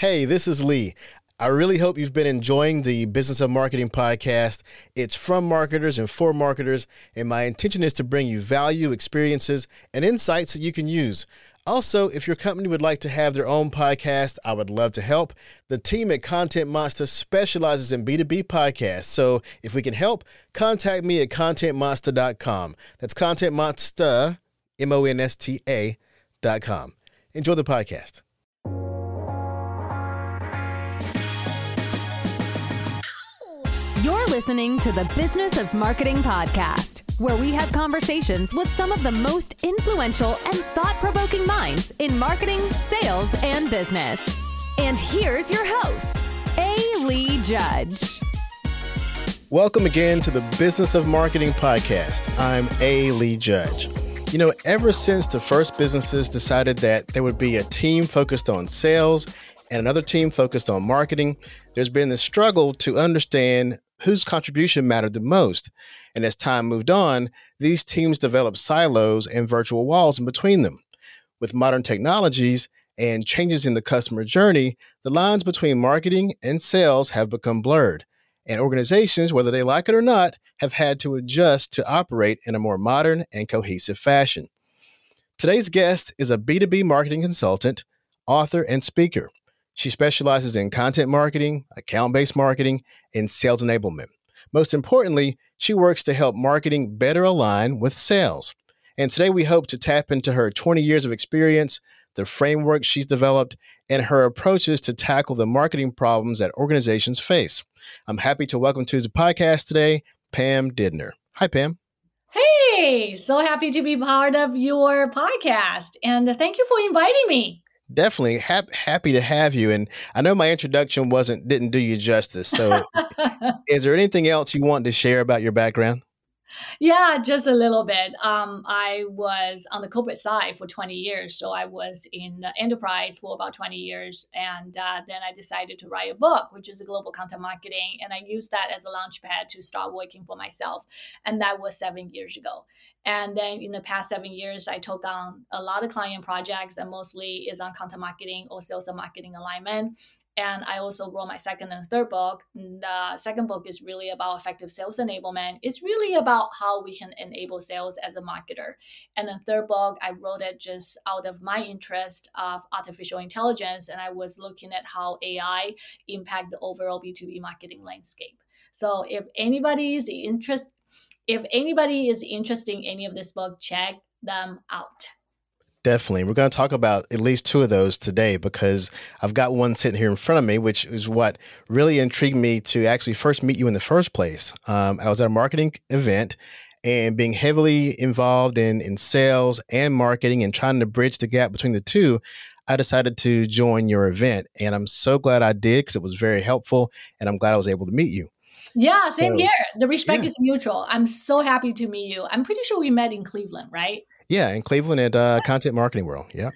Hey, this is Lee. I really hope you've been enjoying the Business of Marketing podcast. It's from marketers and for marketers, and my intention is to bring you value, experiences, and insights that you can use. Also, if your company would like to have their own podcast, I would love to help. The team at Content Monsta specializes in B2B podcasts. So if we can help, contact me at contentmonsta.com. That's Content Monsta, M O N S T A.com. Enjoy the podcast. Listening to the Business of Marketing podcast, where we have conversations with some of the most influential and thought provoking minds in marketing, sales, and business. And here's your host, A. Lee Judge. Welcome again to the Business of Marketing podcast. I'm A. Lee Judge. You know, ever since the first businesses decided that there would be a team focused on sales and another team focused on marketing, there's been this struggle to understand whose contribution mattered the most. And as time moved on, these teams developed silos and virtual walls in between them. With modern technologies and changes in the customer journey, the lines between marketing and sales have become blurred. And organizations, whether they like it or not, have had to adjust to operate in a more modern and cohesive fashion. Today's guest is a B2B marketing consultant, author, and speaker. She specializes in content marketing, account based marketing, and sales enablement. Most importantly, she works to help marketing better align with sales. And today we hope to tap into her 20 years of experience, the framework she's developed, and her approaches to tackle the marketing problems that organizations face. I'm happy to welcome to the podcast today Pam Didner. Hi, Pam. Hey, so happy to be part of your podcast. And thank you for inviting me definitely ha- happy to have you and i know my introduction wasn't didn't do you justice so is there anything else you want to share about your background yeah, just a little bit. Um, I was on the corporate side for 20 years. So I was in the enterprise for about 20 years. And uh, then I decided to write a book, which is a global content marketing. And I used that as a launchpad to start working for myself. And that was seven years ago. And then in the past seven years, I took on a lot of client projects and mostly is on content marketing or sales and marketing alignment. And I also wrote my second and third book. The uh, second book is really about effective sales enablement. It's really about how we can enable sales as a marketer. And the third book, I wrote it just out of my interest of artificial intelligence. And I was looking at how AI impact the overall B2B marketing landscape. So if anybody is interested, if anybody is interested in any of this book, check them out. Definitely. We're going to talk about at least two of those today because I've got one sitting here in front of me, which is what really intrigued me to actually first meet you in the first place. Um, I was at a marketing event and being heavily involved in, in sales and marketing and trying to bridge the gap between the two. I decided to join your event and I'm so glad I did because it was very helpful and I'm glad I was able to meet you. Yeah, so, same here. The respect yeah. is mutual. I'm so happy to meet you. I'm pretty sure we met in Cleveland, right? Yeah, in Cleveland at uh, Content Marketing World. Yeah.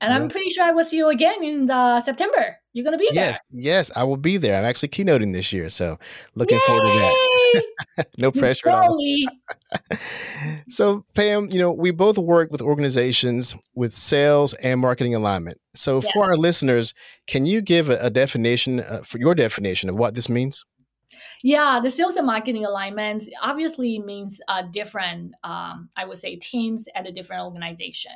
And yeah. I'm pretty sure I will see you again in the September. You're going to be there. Yes, yes, I will be there. I'm actually keynoting this year, so looking Yay! forward to that. no pressure at all. so, Pam, you know, we both work with organizations with sales and marketing alignment. So, yeah. for our listeners, can you give a, a definition uh, for your definition of what this means? Yeah, the sales and marketing alignment obviously means uh, different, um, I would say, teams at a different organization.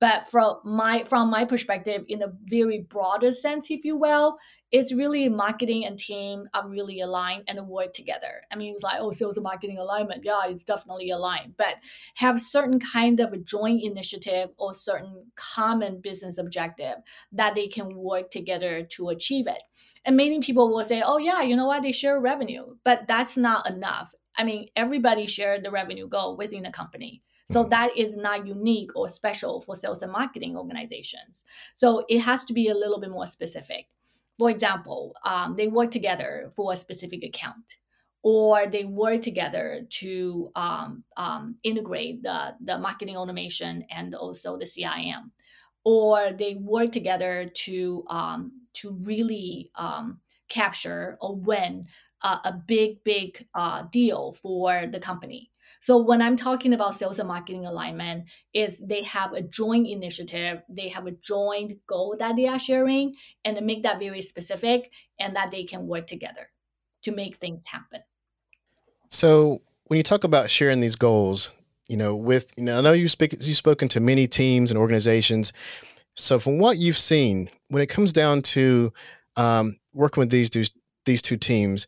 But from my from my perspective, in a very broader sense, if you will, it's really marketing and team are really aligned and work together. I mean, it was like, oh, sales and marketing alignment. Yeah, it's definitely aligned, but have certain kind of a joint initiative or certain common business objective that they can work together to achieve it. And many people will say, oh, yeah, you know what? They share revenue, but that's not enough. I mean, everybody shared the revenue goal within the company. So mm-hmm. that is not unique or special for sales and marketing organizations. So it has to be a little bit more specific. For example, um, they work together for a specific account, or they work together to um, um, integrate the, the marketing automation and also the CIM, or they work together to um, to really um, capture or win a big big uh, deal for the company. So when I'm talking about sales and marketing alignment, is they have a joint initiative, they have a joint goal that they are sharing, and make that very specific, and that they can work together to make things happen. So when you talk about sharing these goals, you know, with you know, I know you speak you've spoken to many teams and organizations. So from what you've seen, when it comes down to um, working with these these two teams,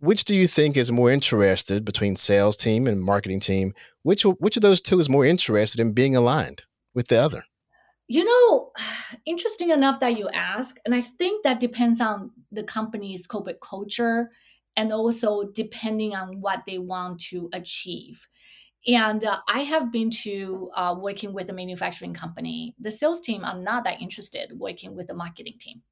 which do you think is more interested between sales team and marketing team? Which which of those two is more interested in being aligned with the other? You know, interesting enough that you ask, and I think that depends on the company's corporate culture and also depending on what they want to achieve. And uh, I have been to uh, working with a manufacturing company. The sales team are not that interested working with the marketing team.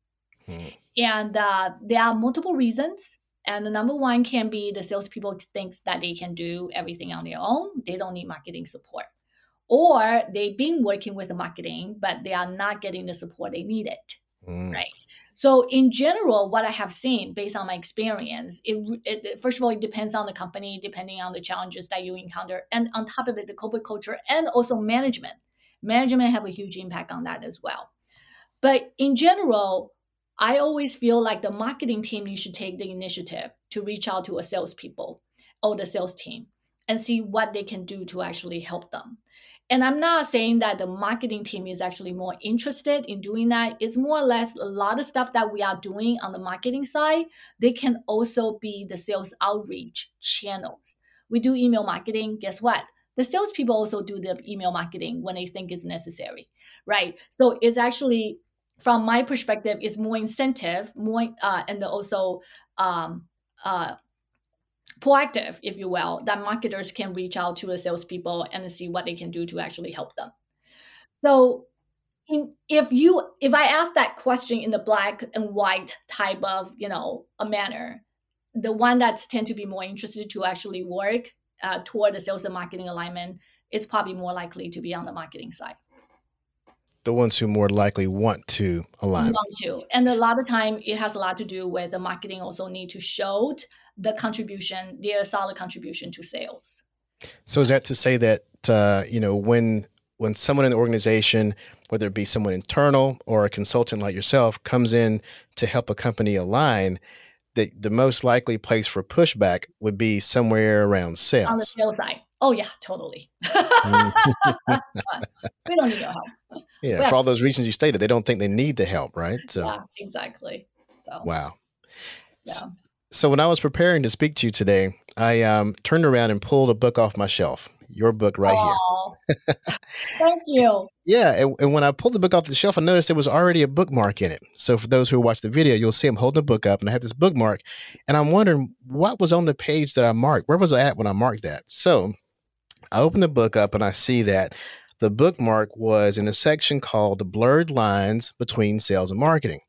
Hmm. And uh, there are multiple reasons. And the number one can be the salespeople thinks that they can do everything on their own. They don't need marketing support. Or they've been working with the marketing, but they are not getting the support they needed. Mm. Right. So in general, what I have seen based on my experience, it, it, first of all it depends on the company, depending on the challenges that you encounter, and on top of it, the corporate culture and also management. Management have a huge impact on that as well. But in general, I always feel like the marketing team you should take the initiative to reach out to a salespeople or the sales team and see what they can do to actually help them. And I'm not saying that the marketing team is actually more interested in doing that. It's more or less a lot of stuff that we are doing on the marketing side. They can also be the sales outreach channels. We do email marketing. Guess what? The salespeople also do the email marketing when they think it's necessary, right? So it's actually, from my perspective, it's more incentive, more, uh, and also um, uh, proactive, if you will, that marketers can reach out to the salespeople and see what they can do to actually help them. So in, if you if I ask that question in the black and white type of you know a manner, the one that's tend to be more interested to actually work uh, toward the sales and marketing alignment is probably more likely to be on the marketing side. The ones who more likely want to align. Want to, and a lot of time it has a lot to do with the marketing also need to show the contribution, their solid contribution to sales. So is that to say that uh, you know when when someone in the organization, whether it be someone internal or a consultant like yourself, comes in to help a company align, that the most likely place for pushback would be somewhere around sales. On the sales side. Oh yeah, totally. we don't need your help. Yeah, for all those reasons you stated, they don't think they need the help, right? So yeah, exactly. So wow. Yeah. So when I was preparing to speak to you today, I um, turned around and pulled a book off my shelf. Your book right Aww. here. Thank you. Yeah, and, and, when I pulled the book off the shelf, I noticed there was already a bookmark in it. So for those who watch the video, you'll see I'm holding the book up, and I have this bookmark, and I'm wondering what was on the page that I marked. Where was I at when I marked that? So I open the book up, and I see that the bookmark was in a section called "The "Blurred Lines Between Sales and Marketing."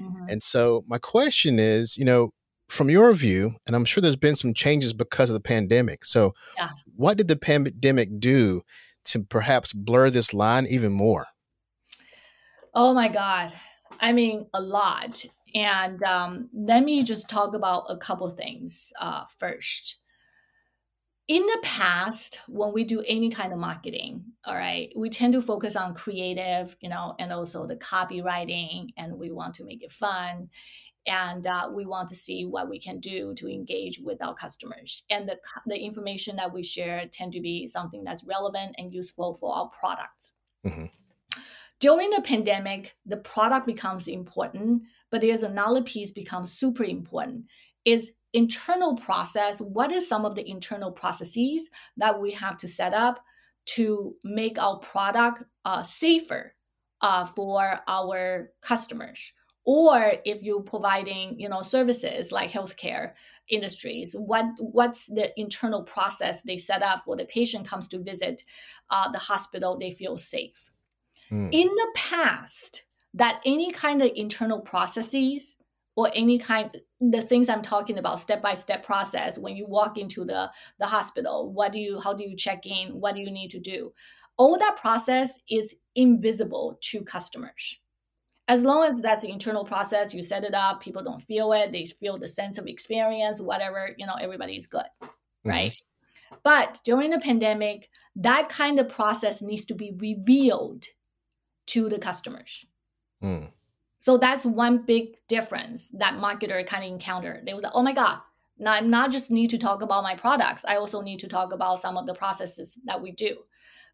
Mm-hmm. And so my question is, you know, from your view, and I'm sure there's been some changes because of the pandemic. So, yeah. what did the pandemic do to perhaps blur this line even more? Oh my God. I mean, a lot. And um, let me just talk about a couple things uh, first. In the past, when we do any kind of marketing, all right, we tend to focus on creative, you know, and also the copywriting, and we want to make it fun and uh, we want to see what we can do to engage with our customers. And the, the information that we share tend to be something that's relevant and useful for our products. Mm-hmm. during the pandemic the product becomes important but there's another piece becomes super important. Is internal process what is some of the internal processes that we have to set up to make our product uh, safer uh, for our customers or if you're providing you know services like healthcare industries what what's the internal process they set up for the patient comes to visit uh, the hospital they feel safe mm. in the past that any kind of internal processes or any kind the things i'm talking about step by step process when you walk into the the hospital what do you how do you check in what do you need to do all that process is invisible to customers as long as that's the internal process, you set it up, people don't feel it, they feel the sense of experience, whatever, you know, everybody's good, mm-hmm. right? But during the pandemic, that kind of process needs to be revealed to the customers. Mm. So that's one big difference that marketer kind of encountered. They was like, oh my God, now I'm not just need to talk about my products. I also need to talk about some of the processes that we do.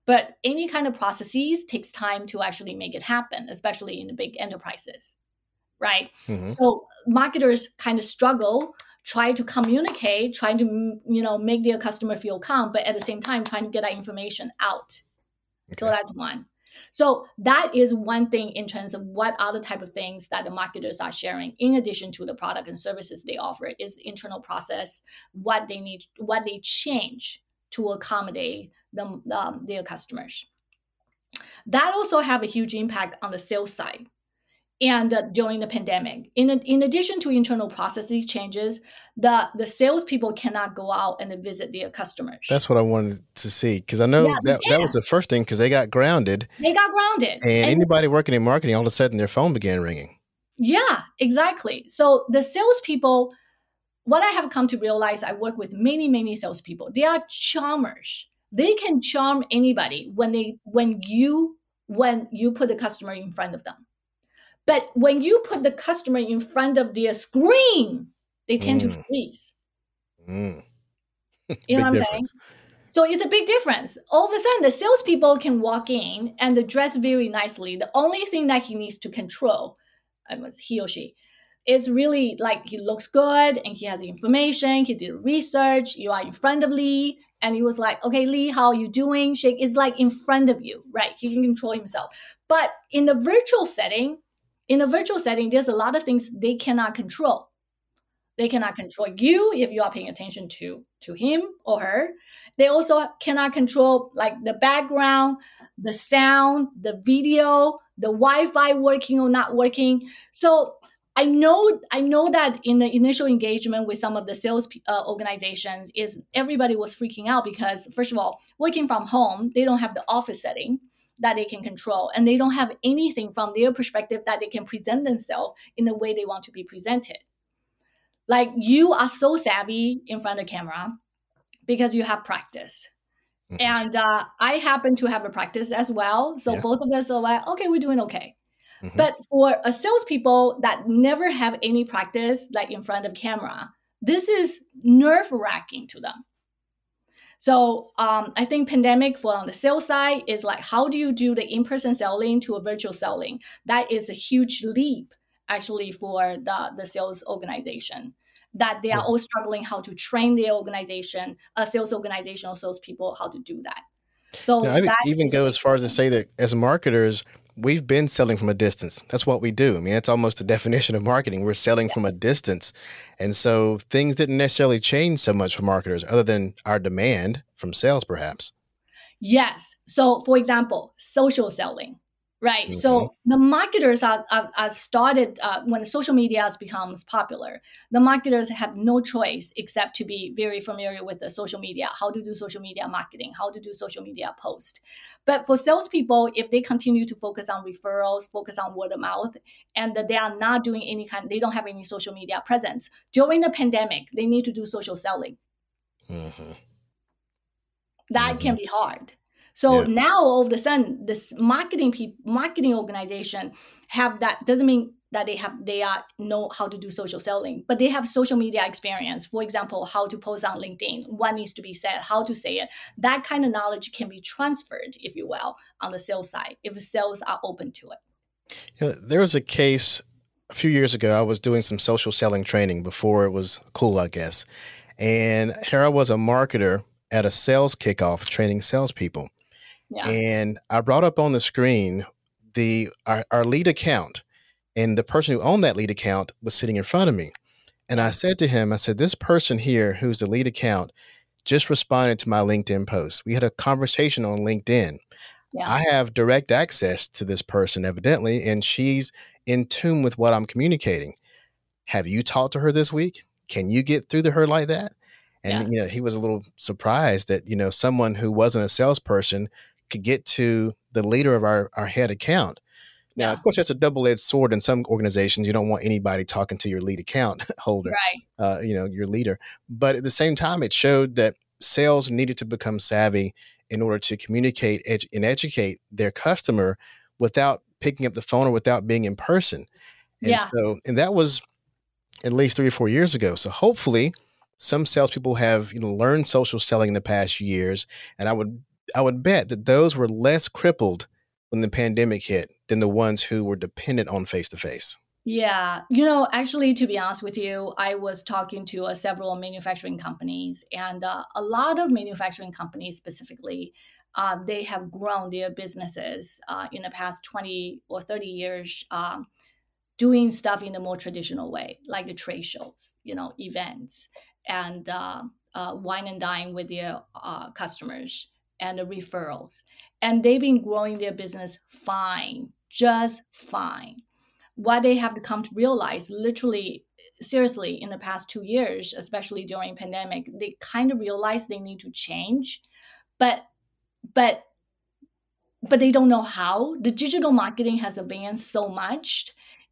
But any kind of processes takes time to actually make it happen, especially in the big enterprises, right? Mm-hmm. So marketers kind of struggle try to communicate, trying to you know make their customer feel calm, but at the same time trying to get that information out. Okay. So that's one. So that is one thing in terms of what other type of things that the marketers are sharing in addition to the product and services they offer is internal process, what they need, what they change to accommodate them, um, their customers. That also have a huge impact on the sales side and uh, during the pandemic. In, in addition to internal processes changes, the the salespeople cannot go out and visit their customers. That's what I wanted to see because I know yeah, that that was the first thing because they got grounded. They got grounded, and, and, anybody working in marketing, all of a sudden their phone began ringing. Yeah, exactly. So the salespeople, what I have come to realize, I work with many many salespeople. They are charmers. They can charm anybody when they when you when you put the customer in front of them but when you put the customer in front of their screen, they tend mm. to freeze. Mm. you know what I'm difference. saying? So it's a big difference. All of a sudden, the salespeople can walk in and dress very nicely. The only thing that he needs to control, he or she, is really like he looks good and he has information. He did research. You are in front of Lee, and he was like, "Okay, Lee, how are you doing?" Shake is like in front of you, right? He can control himself. But in the virtual setting, in a virtual setting, there's a lot of things they cannot control. They cannot control you if you are paying attention to to him or her. They also cannot control like the background, the sound, the video, the Wi-Fi working or not working. So I know I know that in the initial engagement with some of the sales uh, organizations is everybody was freaking out because first of all, working from home, they don't have the office setting that they can control and they don't have anything from their perspective that they can present themselves in the way they want to be presented like you are so savvy in front of camera because you have practice mm-hmm. and uh, i happen to have a practice as well so yeah. both of us are like okay we're doing okay mm-hmm. but for a salespeople that never have any practice like in front of camera this is nerve wracking to them so um, I think pandemic for on the sales side is like how do you do the in-person selling to a virtual selling? That is a huge leap actually for the, the sales organization that they are all struggling how to train their organization, a sales organization or sales people how to do that. So I even go as far as to say that as marketers, we've been selling from a distance. That's what we do. I mean, that's almost the definition of marketing. We're selling from a distance. And so things didn't necessarily change so much for marketers other than our demand from sales, perhaps. Yes. So, for example, social selling right mm-hmm. so the marketers are, are, are started uh, when social media becomes popular the marketers have no choice except to be very familiar with the social media how to do social media marketing how to do social media post but for salespeople if they continue to focus on referrals focus on word of mouth and that they are not doing any kind they don't have any social media presence during the pandemic they need to do social selling mm-hmm. that mm-hmm. can be hard so yeah. now all of a sudden, this marketing people, marketing organization have that doesn't mean that they have they are know how to do social selling, but they have social media experience. For example, how to post on LinkedIn, what needs to be said, how to say it. That kind of knowledge can be transferred, if you will, on the sales side if sales are open to it. You know, there was a case a few years ago. I was doing some social selling training before it was cool, I guess. And here I was a marketer at a sales kickoff training salespeople. And I brought up on the screen the our, our lead account, and the person who owned that lead account was sitting in front of me. And I mm-hmm. said to him, I said, this person here who's the lead account just responded to my LinkedIn post. We had a conversation on LinkedIn. Yeah. I have direct access to this person, evidently, and she's in tune with what I'm communicating. Have you talked to her this week? Can you get through to her like that? And yeah. you know, he was a little surprised that you know someone who wasn't a salesperson could get to the leader of our, our head account. Now, yeah. of course, that's a double edged sword in some organizations. You don't want anybody talking to your lead account holder, right. uh, you know, your leader. But at the same time, it showed that sales needed to become savvy in order to communicate edu- and educate their customer without picking up the phone or without being in person. And Yeah. so, and that was at least three or four years ago. So hopefully, some salespeople have you know learned social selling in the past years, and I would I would bet that those were less crippled when the pandemic hit than the ones who were dependent on face to face. Yeah, you know, actually, to be honest with you, I was talking to uh, several manufacturing companies, and uh, a lot of manufacturing companies specifically, uh, they have grown their businesses uh, in the past 20 or 30 years um, doing stuff in a more traditional way, like the trade shows, you know, events, and uh, uh, wine and dine with their customers and the referrals. And they've been growing their business fine, just fine what they have come to realize literally seriously in the past two years especially during pandemic they kind of realize they need to change but but but they don't know how the digital marketing has advanced so much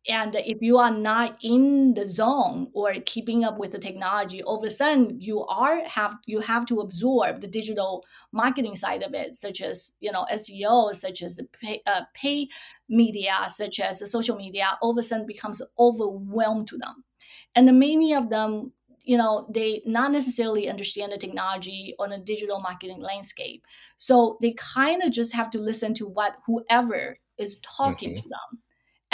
and if you are not in the zone or keeping up with the technology all of a sudden you are have you have to absorb the digital marketing side of it such as you know seo such as the pay, uh, pay media such as social media all of a sudden becomes overwhelmed to them. And the many of them you know they not necessarily understand the technology on a digital marketing landscape. So they kind of just have to listen to what whoever is talking Mhm. to them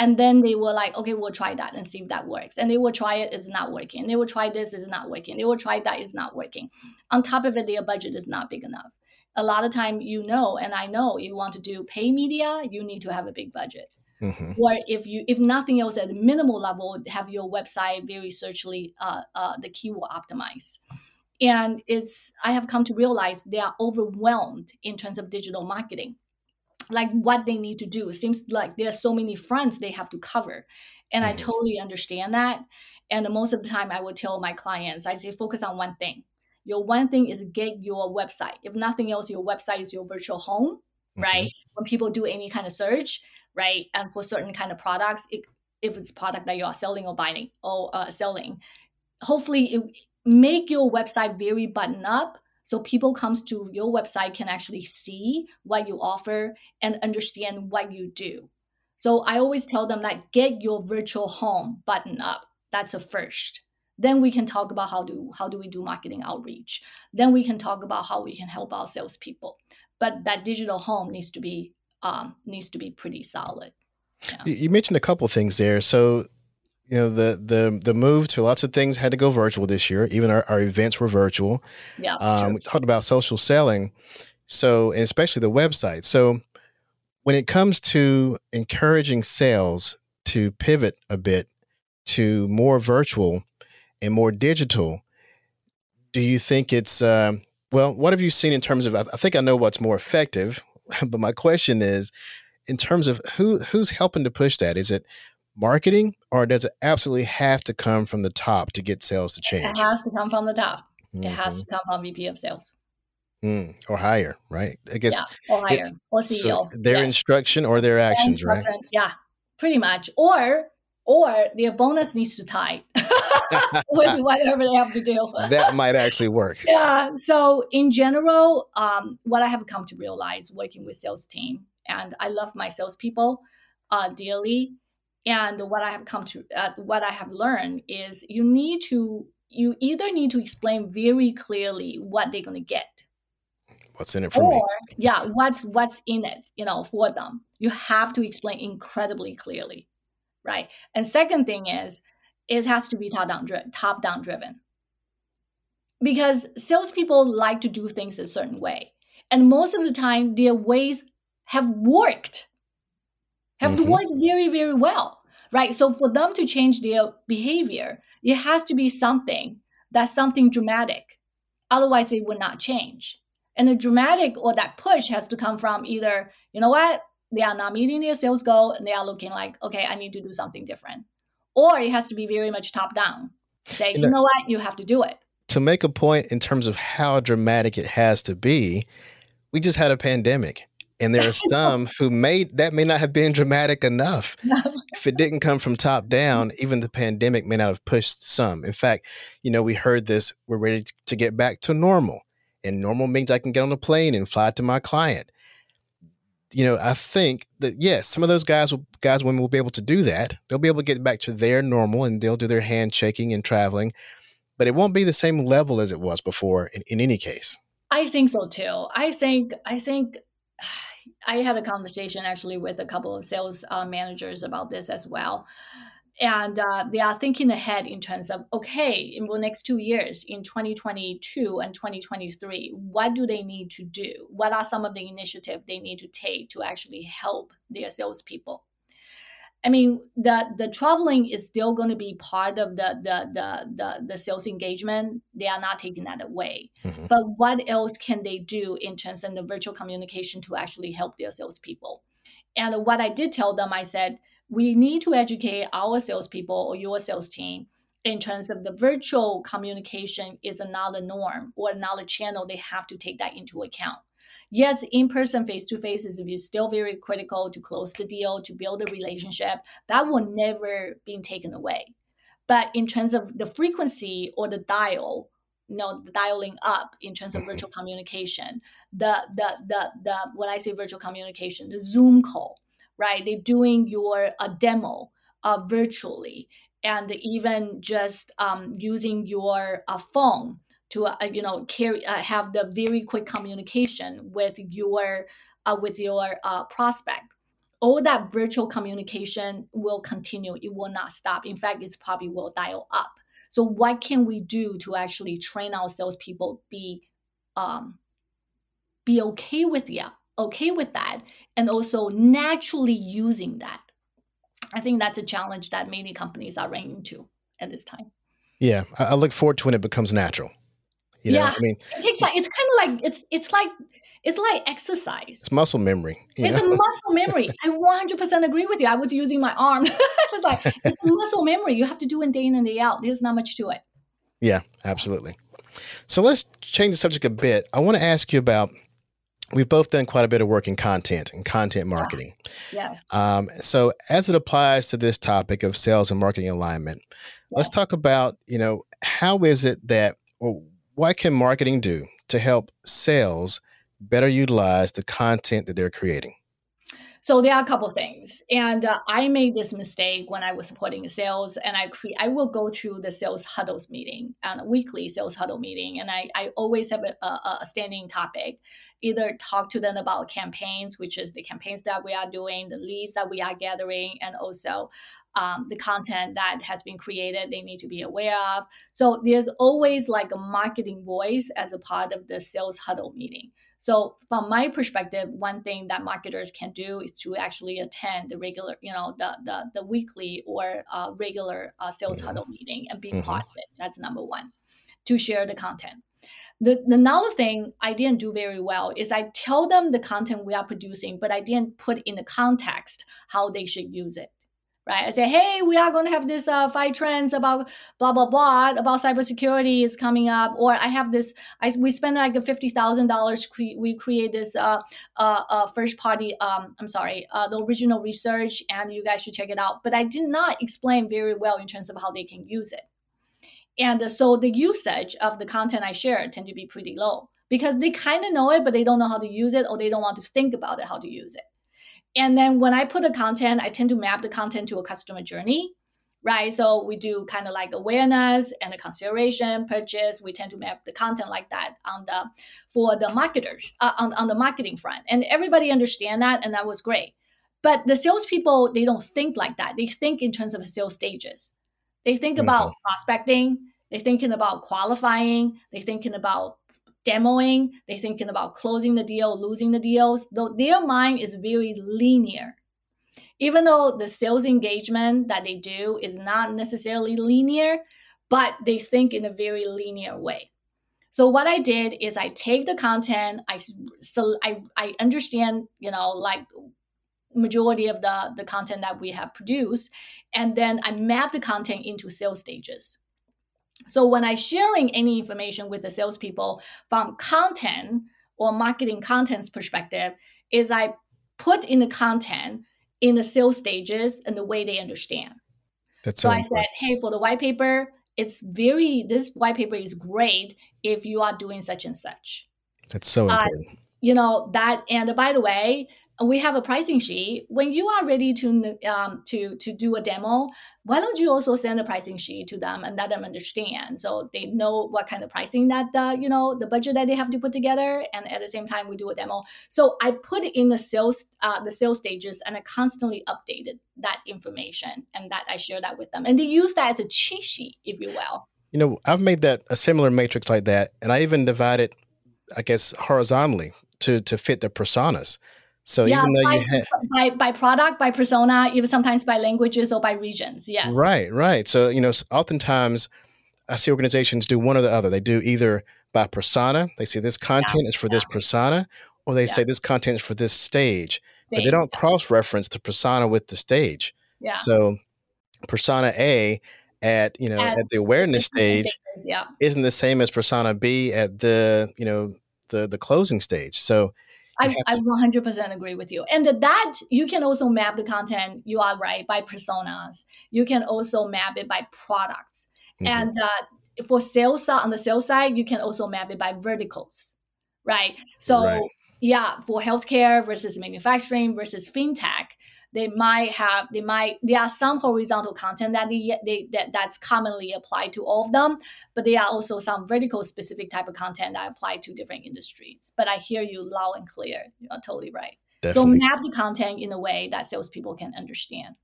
and then they were like okay we'll try that and see if that works. And they will try it it's not working. They will try this it's not working. They will try that it's not working. On top of it their budget is not big enough. A lot of time you know and i know you want to do pay media you need to have a big budget. Hmm or if you if nothing else at a minimal level have your website very searchly uh, uh, the keyword optimized. And it's i have come to realize they are overwhelmed in terms of digital marketing like what they need to do. It seems like there are so many fronts they have to cover and i Mhm. totally understand that and most of the time i would tell my clients i say focus on one thing. Your one thing is get your website. If nothing else your website is your virtual home right? When people do any kind of search right and for certain kind of products it, if it's product that you are selling or buying or uh, selling hopefully it, make your website very button up so people comes to your website can actually see what you offer and understand what you do. So i always tell them like get your virtual home button up. That's a first. Then we can talk about how do how do we do marketing outreach. Then we can talk about how we can help our salespeople. But that digital home needs to be um, needs to be pretty solid. You, you mentioned a couple things there. So, you know, the the the move to lots of things had to go virtual this year. Even our, our events were virtual. yeah Um, we talked about social selling, so and especially the website. So, when it comes to encouraging sales to pivot a bit to more virtual and more digital, do you think it's um, well? What have you seen in terms of? I think I know what's more effective, but my question is, in terms of who who's helping to push that? Is it marketing, or does it absolutely have to come from the top to get sales to change? it has to come from the top it has Mhm. to come from vp of sales Mm, or higher, right? I guess yeah or it- higher or ceo so their yeah. instruction or their actions, right? Yeah pretty much or or their bonus needs to tie with whatever they have to do that might actually work. yeah so in general um, what i have come to realize working with sales team and i love my salespeople uh, dearly and what i have come to uh, what i have learned is you need to you either need to explain very clearly what they're going to get. What's in it for or me? yeah what's what's in it you know for them. You have to explain incredibly clearly right? And second thing is it has to be top down driven top down driven. Because salespeople like to do things a certain way. And most of the time their ways have worked have Mhm. worked very very well right? So for them to change their behavior it has to be something that's something dramatic. Otherwise it would not change. And the dramatic or that push has to come from either you know what? They are not meeting their sales goal and they are looking like okay i need to do something different. Or it has to be very much top down. Say You you know- know what? You have to do it. To make a point in terms of how dramatic it has to be, we just had a pandemic, and there are some who may that may not have been dramatic enough. if it didn't come from top down, even the pandemic may not have pushed some. In fact, you know, we heard this, we're ready to get back to normal. and normal means I can get on a plane and fly to my client. You know, I think that yes, some of those guys will guys women will be able to do that. They'll be able to get back to their normal and they'll do their handshaking and traveling, but it won't be the same level as it was before in, in any case. I think so too. I think I think I had a conversation actually with a couple of sales uh, managers about this as well. And uh, they are thinking ahead in terms of okay, in the next two years, in 2022 and 2023, what do they need to do? What are some of the initiatives they need to take to actually help their salespeople? I mean, the the traveling is still going to be part of the the the the, the sales engagement. They are not taking that away. Mm-hmm. But what else can they do in terms of the virtual communication to actually help their salespeople? And what I did tell them, I said, we need to educate our salespeople or your sales team in terms of the virtual communication is another norm or another channel. They have to take that into account yes, in person, face to face is still very critical to close the deal, to build a relationship. That will never be taken away. But in terms of the frequency or the dial, you know, the dialing up in terms of mm-hmm. virtual communication, the the the the when I say virtual communication, the Zoom call, right? They're doing your a demo uh, virtually, and even just um, using your uh, phone to uh, you know carry uh, have the very quick communication with your uh, with your uh, prospect. All that virtual communication will continue. It will not stop. In fact it's probably will dial up. So what can we do to actually train our salespeople be um, be okay with yeah okay with that and also naturally using that? I think that's a challenge that many companies are running into at this time. Yeah i look forward to when it becomes natural you know, yeah, I mean, it takes like, it's kind of like it's it's like it's like exercise. It's muscle memory. It's know? a muscle memory. I 100% agree with you. I was using my arm. it's like it's muscle memory. You have to do it day in and day out. There's not much to it. Yeah, absolutely. So let's change the subject a bit. I want to ask you about. We've both done quite a bit of work in content and content marketing. Yeah. Yes. Um, so as it applies to this topic of sales and marketing alignment, yes. let's talk about you know how is it that well, what can marketing do to help sales better utilize the content that they're creating? So there are a couple things, and uh, I made this mistake when I was supporting sales, and I cre- I will go to the sales huddles meeting and a weekly sales huddle meeting, and I, I always have a, a standing topic, either talk to them about campaigns, which is the campaigns that we are doing, the leads that we are gathering, and also um, the content that has been created they need to be aware of. So there's always like a marketing voice as a part of the sales huddle meeting. So from my perspective one thing that marketers can do is to actually attend the regular you know the the, the weekly or uh, regular uh, sales mm-hmm. huddle meeting and be mm-hmm. part of it. That's number one to share the content. The, the another thing I didn't do very well is I tell them the content we are producing, but I didn't put in the context how they should use it right? I say, hey, we are going to have this uh, five trends about blah blah blah about cybersecurity is coming up, or I have this. I we spend like fifty thousand dollars. Cre- we create this uh, uh, uh, first party. Um, I'm sorry, uh, the original research, and you guys should check it out. But I did not explain very well in terms of how they can use it, and so the usage of the content I share tend to be pretty low because they kind of know it, but they don't know how to use it, or they don't want to think about it how to use it. And then when I put the content, I tend to map the content to a customer journey, right? So we do kind of like awareness and the consideration, purchase. We tend to map the content like that on the for the marketers uh, on on the marketing front, and everybody understand that, and that was great. But the salespeople they don't think like that. They think in terms of sales stages. They think mm-hmm. about prospecting. They're thinking about qualifying. They're thinking about demoing, they're thinking about closing the deal, losing the deals. Though their mind is very linear. Even though the sales engagement that they do is not necessarily linear, but they think in a very linear way. So what I did is I take the content, I so I, I understand, you know, like majority of the, the content that we have produced, and then I map the content into sales stages. So when I sharing any information with the salespeople from content or marketing content's perspective, is I put in the content in the sales stages and the way they understand. That's so, so I said, hey, for the white paper, it's very this white paper is great if you are doing such and such. That's so uh, important. Uh, you know that, and by the way, we have a pricing sheet. When you are ready to um, to to do a demo, why don't you also send a pricing sheet to them and let them understand so they know what kind of pricing that the you know the budget that they have to put together, and at the same time we do a demo. So I put in the sales uh, the sales stages, and I constantly updated that information, and that I share that with them, and they use that as a cheat sheet, if you will. You know, I've made that a similar matrix like that, and I even divided, I guess, horizontally to to fit the personas. So yeah, even though by, you have by by product, by persona, even sometimes by languages or by regions. Yes. Right, right. So you know, oftentimes I see organizations do one or the other. They do either by persona. They say this content yeah, is for yeah. this persona, or they say this content is for this stage. stage. But they don't cross reference the persona with the stage. Yeah. So persona A at you know at, at the awareness stage yeah. isn't the same as persona B at the you know the the closing stage. So I, I 100% agree with you. And that you can also map the content, you are right, by personas. You can also map it by products. Mm-hmm. And uh, for sales on the sales side, you can also map it by verticals, right? So, right. yeah, for healthcare versus manufacturing versus fintech, they might have they might there are some horizontal content that they, they that, that's commonly applied to all of them but there are also some vertical specific type of content that apply to different industries. But i hear you loud and clear. You're totally right. Definitely. so map the content in a way that salespeople can understand.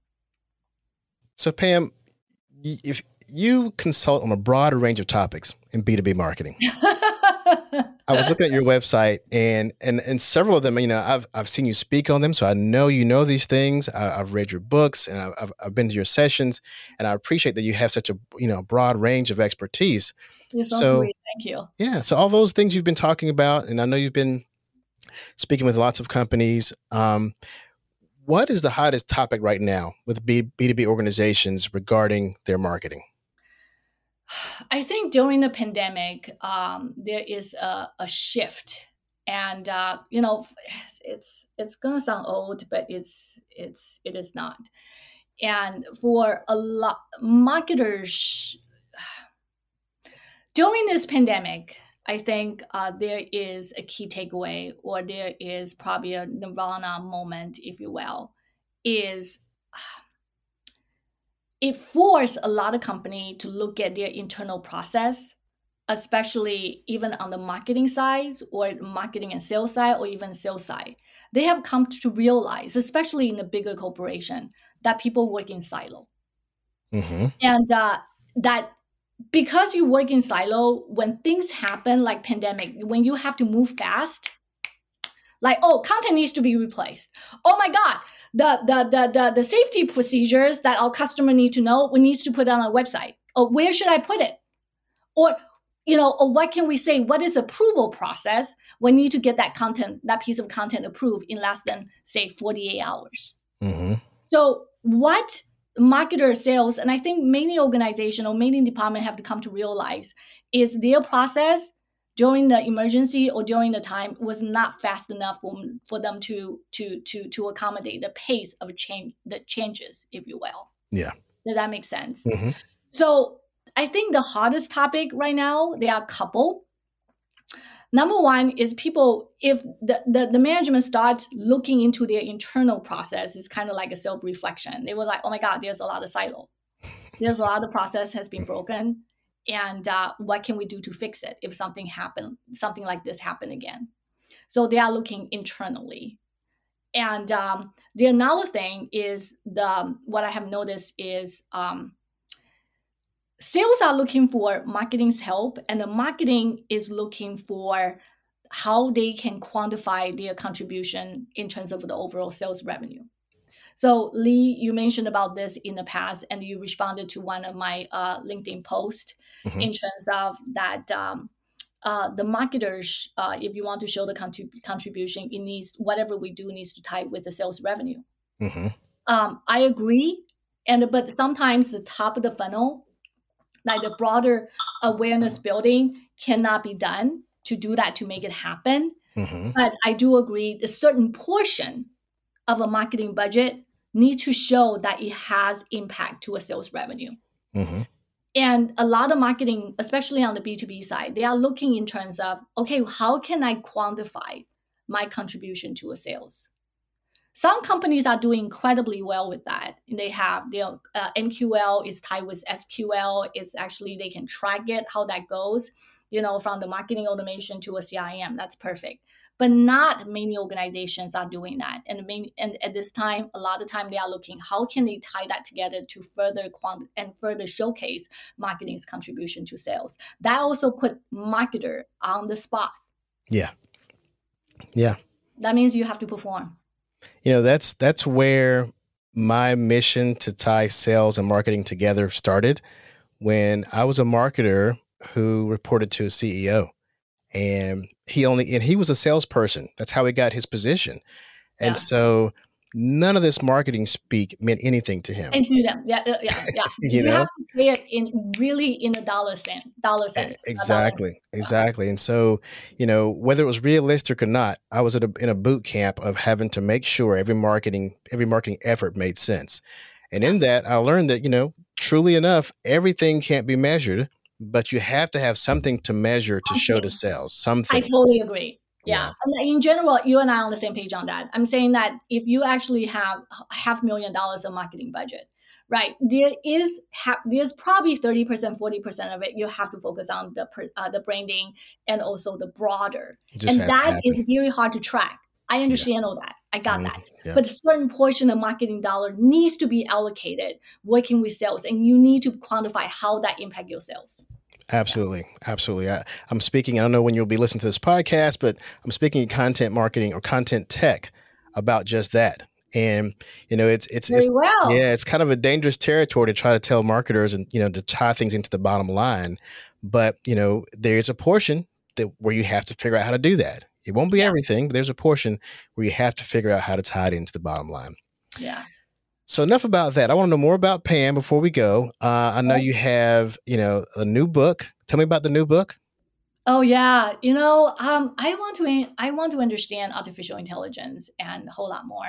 So pam if you consult on a broad range of topics in b2b marketing I was looking at your website and and and several of them, you know, I've I've seen you speak on them, so I know you know these things. I, have read your books and I've I've been to your sessions, and I appreciate that you have such a you know broad range of expertise. You're so, so sweet. Thank you. Yeah. So all those things you've been talking about, and I know you've been speaking with lots of companies. Um, what is the hottest topic right now with B two B organizations regarding their marketing? I think during the pandemic, um, there is a, a shift, and uh, you know, it's it's gonna sound old, but it's it's it is not. And for a lot marketers during this pandemic, I think uh, there is a key takeaway, or there is probably a nirvana moment, if you will, is it forced a lot of company to look at their internal process especially even on the marketing side or marketing and sales side or even sales side they have come to realize especially in the bigger corporation that people work in silo mm-hmm. and uh, that because you work in silo when things happen like pandemic when you have to move fast like oh content needs to be replaced oh my god the, the, the, the, the safety procedures that our customer need to know, we need to put on our website. Or where should I put it? Or, you know, or what can we say? What is approval process? We need to get that content, that piece of content approved in less than, say, 48 hours. Mm-hmm. So what marketer sales, and I think many organization or many department have to come to realize is their process during the emergency or during the time was not fast enough for, for them to to to to accommodate the pace of change the changes if you will. Yeah. Does that make sense? Mm-hmm. so i think the hardest topic right now there are a couple. Number one is people if the, the, the management starts looking into their internal process it's kind of like a self-reflection. They were like oh my god there's a lot of silo. There's a lot of process has been broken and uh, what can we do to fix it if something happened something like this happened again? So they are looking internally. And um, the another thing is the what i have noticed is um, sales are looking for marketing's help and the marketing is looking for how they can quantify their contribution in terms of the overall sales revenue. So Lee, you mentioned about this in the past, and you responded to one of my uh, LinkedIn posts mm-hmm. in terms of that. Um, uh, the marketers, uh, if you want to show the contrib- contribution, it needs whatever we do needs to tie with the sales revenue. Mm-hmm. Um, I agree, and but sometimes the top of the funnel, like the broader awareness building, cannot be done to do that to make it happen. Mm-hmm. But I do agree, a certain portion of a marketing budget need to show that it has impact to a sales revenue. Mm-hmm. And a lot of marketing, especially on the B2B side, they are looking in terms of, okay, how can I quantify my contribution to a sales? Some companies are doing incredibly well with that. They have their uh, MQL is tied with SQL. It's actually they can track it how that goes. You know, from the marketing automation to a cim that's perfect. But not many organizations are doing that. And main, and at this time, a lot of time they are looking how can they tie that together to further quant and further showcase marketing's contribution to sales. That also put marketer on the spot. Yeah. Yeah. That means you have to perform. You know, that's that's where my mission to tie sales and marketing together started when I was a marketer who reported to a CEO. And he only and he was a salesperson. That's how he got his position. And yeah. so none of this marketing speak meant anything to him. And to them, yeah, yeah, yeah. you, you know? have to pay it in really in a dollar cent, dollar cents. Exactly, dollar. exactly. And so, you know, whether it was realistic or not, I was at a, in a boot camp of having to make sure every marketing every marketing effort made sense. And in that, I learned that you know, truly enough, everything can't be measured, but you have to have something to measure to show the sales. Something. I totally agree. Yeah. yeah. in general, you and I are on the same page on that. I'm saying that if you actually have half million dollars of marketing budget, right, there is ha- there's probably 30%, 40% of it you have to focus on the uh, the branding and also the broader. And that is very hard to track. I understand yeah. all that. I got mm, that. Yeah. But a certain portion of marketing dollar needs to be allocated working with sales and you need to quantify how that impact your sales. Absolutely. Absolutely. I, am speaking, I don't know when you'll be listening to this podcast, but I'm speaking content marketing or content tech about just that. And you know, it's it's, it's well. yeah, it's kind of a dangerous territory to try to tell marketers and you know to tie things into the bottom line. But you know, there's a portion that where you have to figure out how to do that. It won't be yeah. everything, but there's a portion where you have to figure out how to tie it into the bottom line. Yeah. So enough about that. I want to know more about Pam before we go. Uh, I know you have, you know, a new book. Tell me about the new book. Oh yeah, you know, um, I want to I want to understand artificial intelligence and a whole lot more,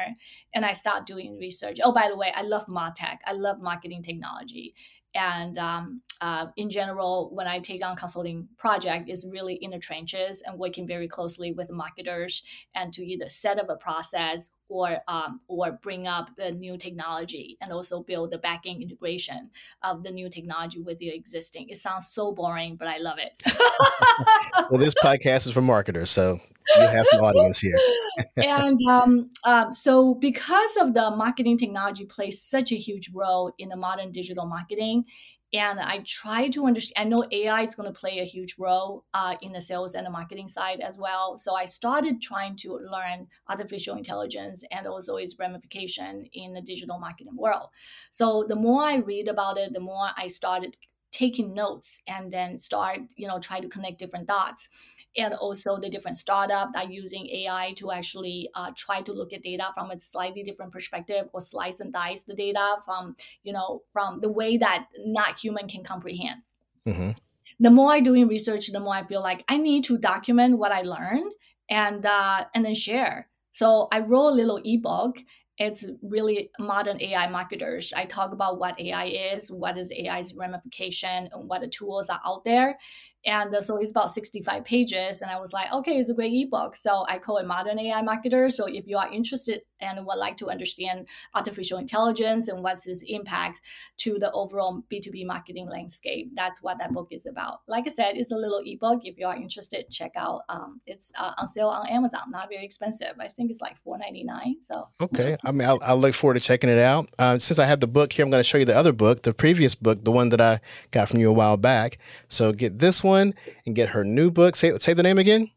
and I start doing research. Oh, by the way, I love martech. I love marketing technology, and um, uh, in general when i take on consulting project is really in the trenches and working very closely with marketers and to either set up a process or um, or bring up the new technology and also build the backend integration of the new technology with the existing. It sounds so boring but i love it. Well this podcast is for marketers so you have some audience here and um, uh, so because of the marketing technology plays such a huge role in the modern digital marketing and I try to understand. I know AI is going to play a huge role uh, in the sales and the marketing side as well. So I started trying to learn artificial intelligence and also its ramification in the digital marketing world. So the more I read about it, the more I started taking notes and then start, you know, try to connect different dots and also the different startup that using AI to actually uh, try to look at data from a slightly different perspective or slice and dice the data from you know from the way that not human can comprehend. Mm-hmm. The more I doing research, the more I feel like I need to document what I learned and uh, and then share. So I wrote a little ebook it's really modern AI marketers. I talk about what AI is, what is AI's ramification, and what the tools are out there. And so it's about 65 pages. And I was like, okay, it's a great ebook. So I call it Modern AI Marketer. So if you are interested and would like to understand artificial intelligence and what's its impact to the overall B2B marketing landscape, that's what that book is about. Like I said, it's a little ebook. If you are interested, check out. Um, it's uh, on sale on Amazon, not very expensive. I think it's like $4.99. So okay, I mean, I'll, I'll look forward to checking it out. Uh, since I have the book here, I'm going to show you the other book, the previous book, the one that I got from you a while back. So get this one and get her new book. Say say the name again.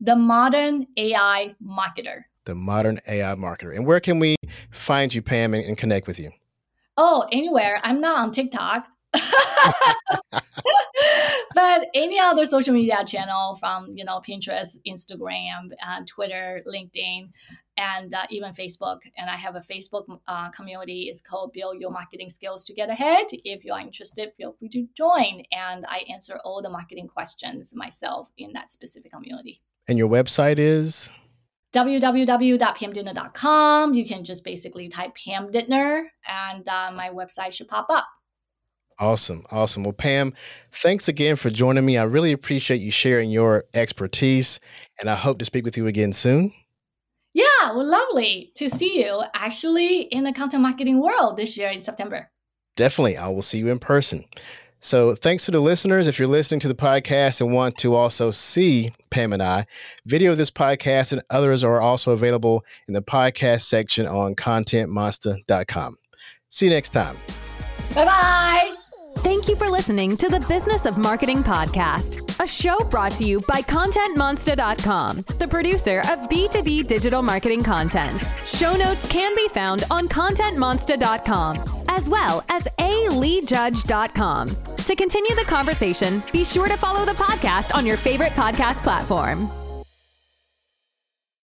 The Modern AI Marketer the modern AI marketer. And where can we find you, Pam, and, and connect with you? Oh, anywhere. I'm not on TikTok. but any other social media channel from you know Pinterest, Instagram, uh, Twitter, LinkedIn, and uh, even Facebook. And I have a Facebook uh, community. It's called Build Your Marketing Skills to Get Ahead. If you are interested, feel free to join. And I answer all the marketing questions myself in that specific community. And your website is www.pamdidner.com. You can just basically type Pam Didner and uh, my website should pop up. Awesome. Awesome. Well, Pam, thanks again for joining me. I really appreciate you sharing your expertise, and I hope to speak with you again soon. Yeah, well, lovely to see you actually in the content marketing world this year in September. Definitely. I will see you in person. So, thanks to the listeners. If you're listening to the podcast and want to also see Pam and I, video of this podcast and others are also available in the podcast section on contentmonsta.com. See you next time. Bye bye. Thank you for listening to the Business of Marketing podcast, a show brought to you by ContentMonsta.com, the producer of B2B digital marketing content. Show notes can be found on ContentMonsta.com, as well as aleejudge.com. To continue the conversation, be sure to follow the podcast on your favorite podcast platform.